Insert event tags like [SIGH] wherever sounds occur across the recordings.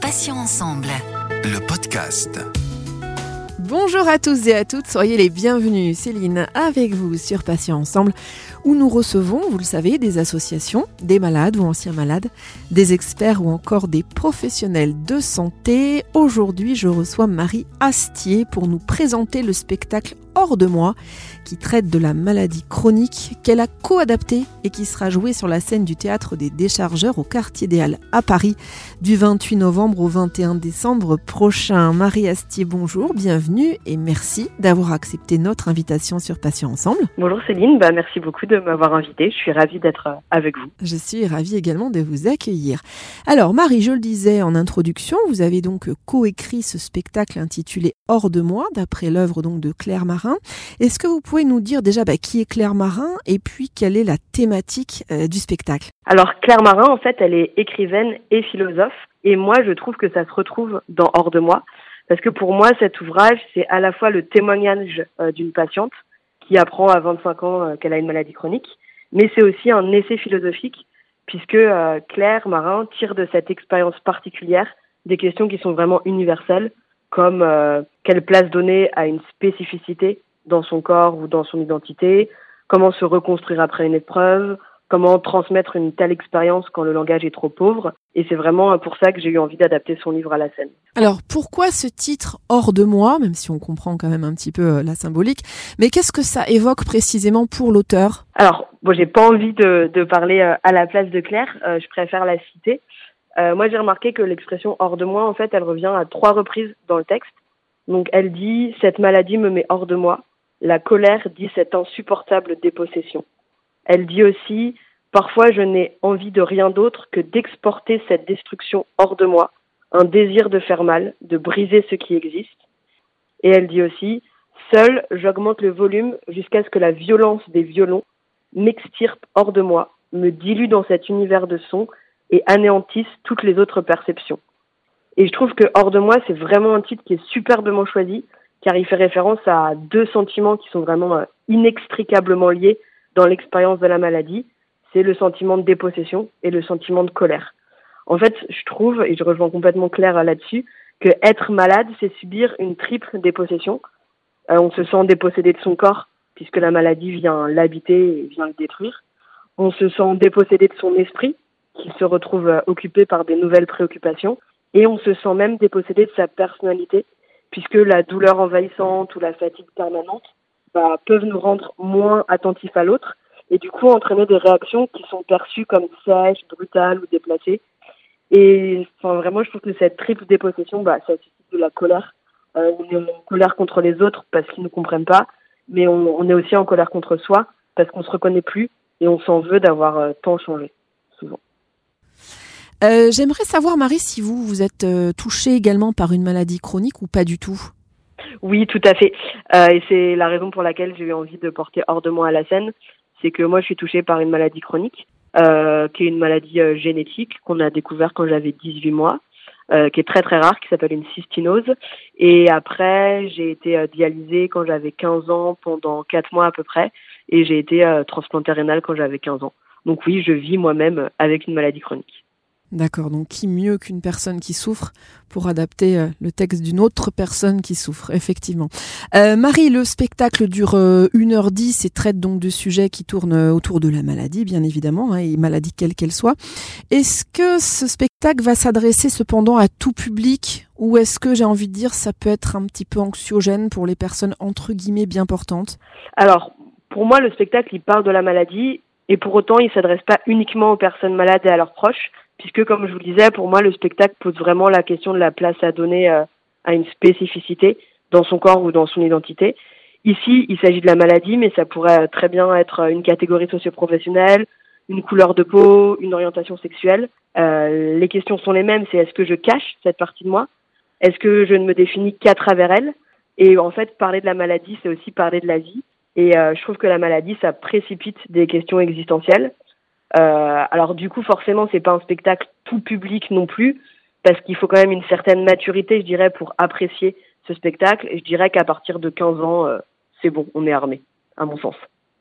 Passions ensemble. Le podcast. Bonjour à tous et à toutes, soyez les bienvenus. Céline avec vous sur Patients Ensemble, où nous recevons, vous le savez, des associations, des malades ou anciens malades, des experts ou encore des professionnels de santé. Aujourd'hui, je reçois Marie Astier pour nous présenter le spectacle Hors de moi, qui traite de la maladie chronique qu'elle a co-adapté et qui sera joué sur la scène du théâtre des Déchargeurs au quartier des Halles à Paris du 28 novembre au 21 décembre prochain. Marie Astier, bonjour, bienvenue et merci d'avoir accepté notre invitation sur Patients Ensemble. Bonjour Céline, bah, merci beaucoup de m'avoir invitée. Je suis ravie d'être euh, avec vous. Je suis ravie également de vous accueillir. Alors Marie, je le disais en introduction, vous avez donc coécrit ce spectacle intitulé Hors de moi, d'après l'œuvre donc de Claire Marin est-ce que vous pouvez nous dire déjà bah, qui est Claire Marin et puis quelle est la thématique euh, du spectacle? Alors Claire Marin, en fait, elle est écrivaine et philosophe. Et moi, je trouve que ça se retrouve dans Hors de moi. Parce que pour moi, cet ouvrage, c'est à la fois le témoignage euh, d'une patiente qui apprend à 25 ans euh, qu'elle a une maladie chronique, mais c'est aussi un essai philosophique, puisque Claire Marin tire de cette expérience particulière des questions qui sont vraiment universelles, comme euh, quelle place donner à une spécificité dans son corps ou dans son identité, comment se reconstruire après une épreuve, comment transmettre une telle expérience quand le langage est trop pauvre. Et c'est vraiment pour ça que j'ai eu envie d'adapter son livre à la scène. Alors pourquoi ce titre hors de moi, même si on comprend quand même un petit peu euh, la symbolique, mais qu'est-ce que ça évoque précisément pour l'auteur? Alors, bon, j'ai pas envie de, de, parler euh, à la place de Claire, je préfère la citer. Euh, moi, j'ai remarqué que l'expression hors de moi, en fait, elle revient à trois reprises dans le texte. Donc, elle dit cette maladie me met hors de moi. La colère dit cette insupportable dépossession. Elle dit aussi parfois je n'ai envie de rien d'autre que d'exporter cette destruction hors de moi, un désir de faire mal, de briser ce qui existe. Et elle dit aussi seul j'augmente le volume jusqu'à ce que la violence des violons m'extirpe hors de moi, me dilue dans cet univers de sons et anéantissent toutes les autres perceptions. Et je trouve que Hors de moi, c'est vraiment un titre qui est superbement choisi, car il fait référence à deux sentiments qui sont vraiment euh, inextricablement liés dans l'expérience de la maladie. C'est le sentiment de dépossession et le sentiment de colère. En fait, je trouve, et je rejoins complètement Claire là-dessus, que être malade, c'est subir une triple dépossession. Euh, on se sent dépossédé de son corps, puisque la maladie vient l'habiter et vient le détruire. On se sent dépossédé de son esprit, qu'il se retrouve euh, occupé par des nouvelles préoccupations et on se sent même dépossédé de sa personnalité puisque la douleur envahissante ou la fatigue permanente bah, peuvent nous rendre moins attentifs à l'autre et du coup entraîner des réactions qui sont perçues comme sèches, brutales ou déplacées. Et enfin, vraiment, je trouve que cette triple dépossession, bah, ça suscite de la colère. Euh, on est en colère contre les autres parce qu'ils ne comprennent pas, mais on, on, est aussi en colère contre soi parce qu'on se reconnaît plus et on s'en veut d'avoir euh, tant changé, souvent. Euh, j'aimerais savoir, Marie, si vous, vous êtes touchée également par une maladie chronique ou pas du tout? Oui, tout à fait. Et c'est la raison pour laquelle j'ai eu envie de porter hors de moi à la scène. C'est que moi, je suis touchée par une maladie chronique, qui est une maladie génétique qu'on a découvert quand j'avais 18 mois. qui est très très rare, qui s'appelle une cystinose. Et après, j'ai été dialysée quand j'avais 15 ans pendant 4 mois à peu près, et j'ai été transplantée rénale quand j'avais 15 ans. Donc oui, je vis moi-même avec une maladie chronique. D'accord, donc qui mieux qu'une personne qui souffre pour adapter euh, le texte d'une autre personne qui souffre, effectivement. Euh, Marie, le spectacle dure 1h10 euh, et traite donc de sujets qui tournent autour de la maladie, bien évidemment, hein, et maladie quelle qu'elle soit. Est-ce que ce spectacle va s'adresser cependant à tout public ou est-ce que j'ai envie de dire ça peut être un petit peu anxiogène pour les personnes entre guillemets bien portantes? Alors, pour moi, le spectacle, il parle de la maladie et pour autant, il s'adresse pas uniquement aux personnes malades et à leurs proches puisque comme je vous le disais, pour moi, le spectacle pose vraiment la question de la place à donner euh, à une spécificité dans son corps ou dans son identité. Ici, il s'agit de la maladie, mais ça pourrait très bien être une catégorie socio-professionnelle, une couleur de peau, une orientation sexuelle. Euh, les questions sont les mêmes, c'est est-ce que je cache cette partie de moi? Est-ce que je ne me définis qu'à travers elle? Et en fait, parler de la maladie, c'est aussi parler de la vie. Et euh, je trouve que la maladie, ça précipite des questions existentielles. Euh, alors du coup, forcément, c'est pas un spectacle tout public non plus, parce qu'il faut quand même une certaine maturité, je dirais, pour apprécier ce spectacle. Et je dirais qu'à partir de 15 ans, euh, c'est bon, on est armé, à mon sens.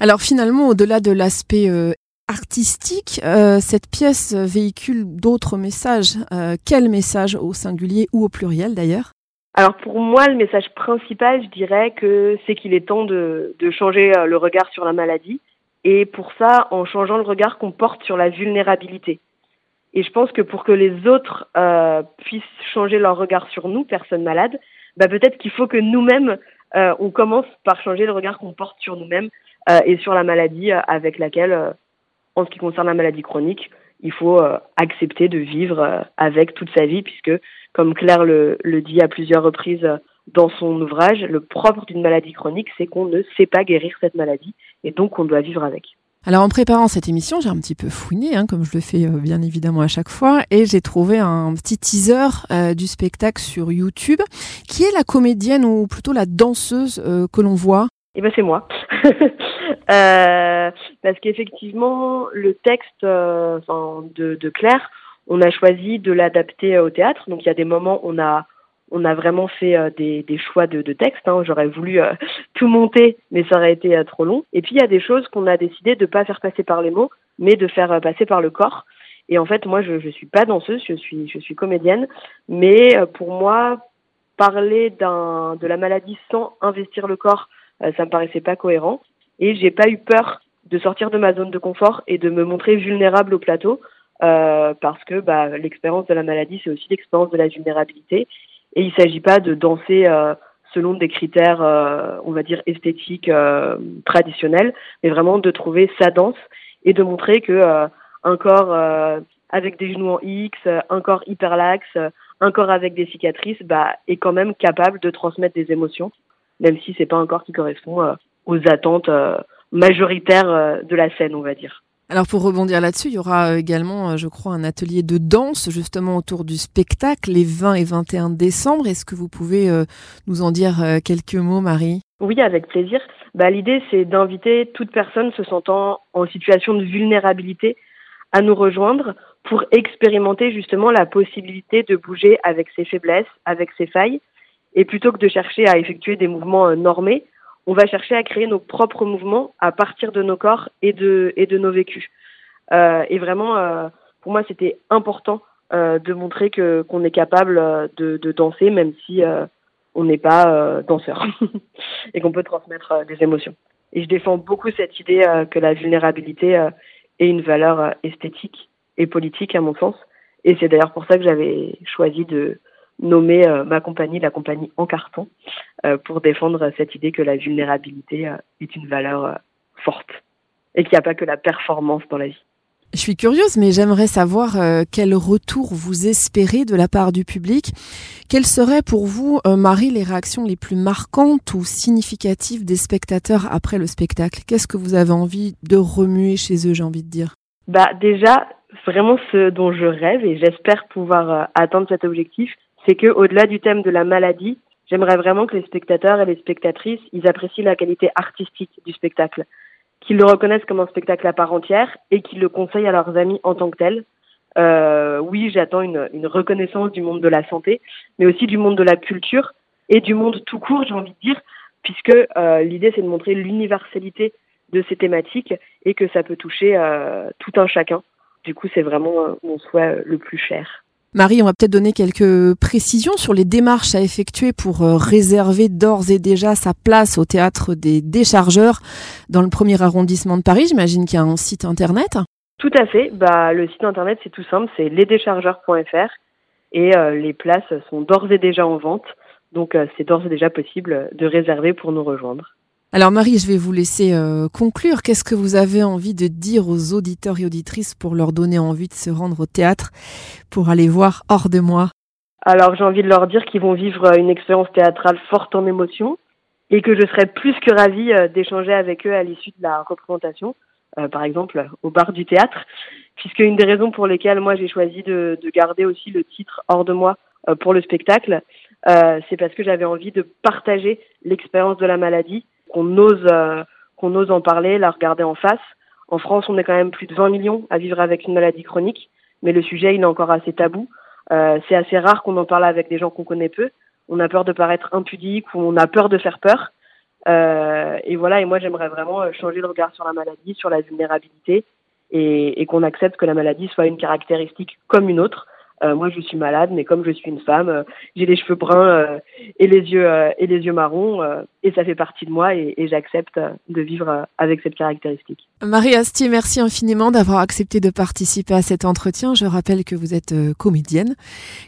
Alors finalement, au-delà de l'aspect euh, artistique, euh, cette pièce véhicule d'autres messages. Euh, quel message au singulier ou au pluriel d'ailleurs? Alors pour moi, le message principal, je dirais que c'est qu'il est temps de, de, changer le regard sur la maladie. Et pour ça, en changeant le regard qu'on porte sur la vulnérabilité. Et je pense que pour que les autres euh, puissent changer leur regard sur nous, personnes malades, bah peut-être qu'il faut que nous-mêmes, euh, on commence par changer le regard qu'on porte sur nous-mêmes euh, et sur la maladie avec laquelle, en ce qui concerne la maladie chronique, il faut accepter de vivre avec toute sa vie, puisque, comme Claire le dit à plusieurs reprises dans son ouvrage, le propre d'une maladie chronique, c'est qu'on ne sait pas guérir cette maladie, et donc on doit vivre avec. Alors en préparant cette émission, j'ai un petit peu fouiné, hein, comme je le fais euh, bien évidemment à chaque fois, et j'ai trouvé un petit teaser euh, du spectacle sur YouTube. Qui est la comédienne ou plutôt la danseuse euh, que l'on voit Eh ben c'est moi. [LAUGHS] parce qu'effectivement, le texte de, de Claire, on a choisi de l'adapter au théâtre. Donc il y a des moments où on a on a vraiment fait euh, des, choix de, texte. Hein. J'aurais voulu euh, [LAUGHS] tout monter, mais ça aurait été euh, trop long. Et puis il y a des choses qu'on a décidé de pas faire passer par les mots, mais de faire passer par le corps. Et en fait, moi, je je suis pas danseuse, je suis comédienne, mais pour moi, parler de la maladie sans investir le corps, ça me paraissait pas cohérent. Et j'ai pas eu peur de sortir de ma zone de confort et de me montrer vulnérable au plateau. Parce que bah, l'expérience de la maladie, c'est aussi l'expérience de la vulnérabilité. Et il ne s'agit pas de danser euh, selon des critères, euh, on va dire, esthétiques euh, traditionnels, mais vraiment de trouver sa danse et de montrer que un corps avec des genoux en X, un corps hyperlaxe, un corps avec des cicatrices, bah, est quand même capable de transmettre des émotions, même si c'est pas un corps qui correspond aux attentes majoritaires de la scène, on va dire. Alors pour rebondir là-dessus, il y aura euh, également, euh, je crois, un atelier de danse justement autour du spectacle les 20 et 21 décembre. Est-ce que vous pouvez euh, nous en dire quelques mots, Marie? Oui, avec plaisir. Bah, L'idée, c'est d'inviter toute personne se sentant en situation de vulnérabilité à nous rejoindre pour expérimenter justement la possibilité de bouger avec ses faiblesses, avec ses failles, et plutôt que de chercher à effectuer des mouvements normés, on va chercher à créer nos propres mouvements à partir de nos corps et de, et de nos vécus. Euh, et vraiment, euh, pour moi, c'était important euh, de montrer que qu'on est capable euh, de, de, danser, même si euh, on n'est pas euh, danseur, [LAUGHS] et qu'on peut transmettre des émotions. Et je défends beaucoup cette idée que la vulnérabilité est une valeur esthétique et politique, à mon sens. Et c'est d'ailleurs pour ça que j'avais choisi de, nommer euh, ma compagnie la compagnie en carton euh, pour défendre cette idée que la vulnérabilité euh, est une valeur forte et qu'il n'y a pas que la performance dans la vie. Je suis curieuse, mais j'aimerais savoir quel retour vous espérez de la part du public. Quelles seraient pour vous, Marie, les réactions les plus marquantes ou significatives des spectateurs après le spectacle? Qu'est-ce que vous avez envie de remuer chez eux, j'ai envie de dire? Bah déjà, vraiment ce dont je rêve et j'espère pouvoir atteindre cet objectif, c'est que au-delà du thème de la maladie, j'aimerais vraiment que les spectateurs et les spectatrices, ils apprécient la qualité artistique du spectacle, qu'ils le reconnaissent comme un spectacle à part entière et qu'ils le conseillent à leurs amis en tant que tel. Euh, oui, j'attends une, reconnaissance du monde de la santé, mais aussi du monde de la culture et du monde tout court, j'ai envie de dire, puisque euh, l'idée c'est de montrer l'universalité de ces thématiques et que ça peut toucher euh, tout un chacun. Du coup, c'est vraiment euh, mon souhait le plus cher. Marie, on va peut-être donner quelques précisions sur les démarches à effectuer pour euh, réserver d'ores et déjà sa place au théâtre des déchargeurs dans le premier arrondissement de Paris. J'imagine qu'il y a un site internet. Tout à fait. Bah, le site internet, c'est tout simple, c'est lesdéchargeurs.fr et euh, les places sont d'ores et déjà en vente. Donc, euh, c'est d'ores et déjà possible de réserver pour nous rejoindre. Alors Marie, je vais vous laisser euh, conclure. Qu'est-ce que vous avez envie de dire aux auditeurs et auditrices pour leur donner envie de se rendre au théâtre, pour aller voir hors de moi? Alors j'ai envie de leur dire qu'ils vont vivre une expérience théâtrale forte en émotions et que je serais plus que ravie euh, d'échanger avec eux à l'issue de la représentation, euh, par exemple au bar du théâtre, puisque une des raisons pour lesquelles moi j'ai choisi de, de, garder aussi le titre hors de moi euh, pour le spectacle, euh, c'est parce que j'avais envie de partager l'expérience de la maladie qu'on ose euh, qu'on ose en parler, la regarder en face. En France, on est quand même plus de 20 millions à vivre avec une maladie chronique, mais le sujet il est encore assez tabou. Euh, c'est assez rare qu'on en parle avec des gens qu'on connaît peu. On a peur de paraître impudique ou on a peur de faire peur. Euh, et voilà, et moi j'aimerais vraiment changer le regard sur la maladie, sur la vulnérabilité, et, qu'on accepte que la maladie soit une caractéristique comme une autre. Moi, je suis malade, mais comme je suis une femme, j'ai les cheveux bruns et les yeux et les yeux marrons, et ça fait partie de moi, et, j'accepte de vivre avec cette caractéristique. Marie Astier, merci infiniment d'avoir accepté de participer à cet entretien. Je rappelle que vous êtes comédienne,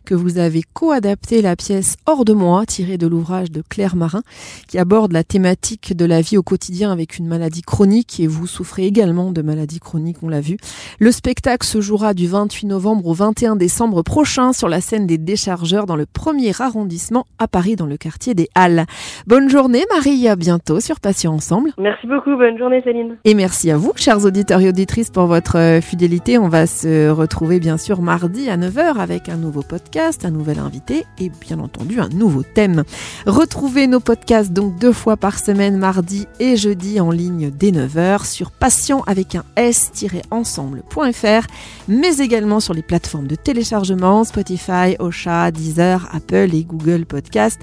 que vous avez co-adapté la pièce Hors de moi, tirée de l'ouvrage de Claire Marin, qui aborde la thématique de la vie au quotidien avec une maladie chronique, et vous souffrez également de maladie chronique, on l'a vu. Le spectacle se jouera du 28 novembre au 21 décembre prochain sur la scène des déchargeurs dans le premier arrondissement à Paris, dans le quartier des Halles. Bonne journée Marie, à bientôt sur Patients Ensemble. Merci beaucoup, bonne journée Céline. Et merci à vous, chers auditeurs et auditrices, pour votre euh, fidélité. On va se retrouver bien sûr mardi à 9h avec un nouveau podcast, un nouvel invité et bien entendu un nouveau thème. Retrouvez nos podcasts donc deux fois par semaine, mardi et jeudi en ligne dès 9h sur patient avec un s-ensemble.fr, mais également sur les plateformes de téléchargement Spotify, Ocha, Deezer, Apple et Google Podcast.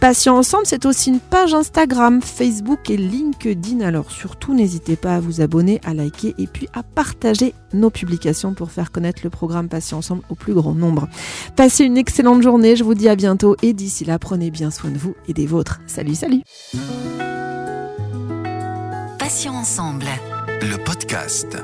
Patient Ensemble, c'est aussi une page Instagram, Facebook et LinkedIn. Alors surtout, n'hésitez pas à vous abonner, à liker et puis à partager nos publications pour faire connaître le programme Patient Ensemble au plus grand nombre. Passez une excellente journée, je vous dis à bientôt et d'ici là, prenez bien soin de vous et des vôtres. Salut, salut Patient Ensemble. Le podcast.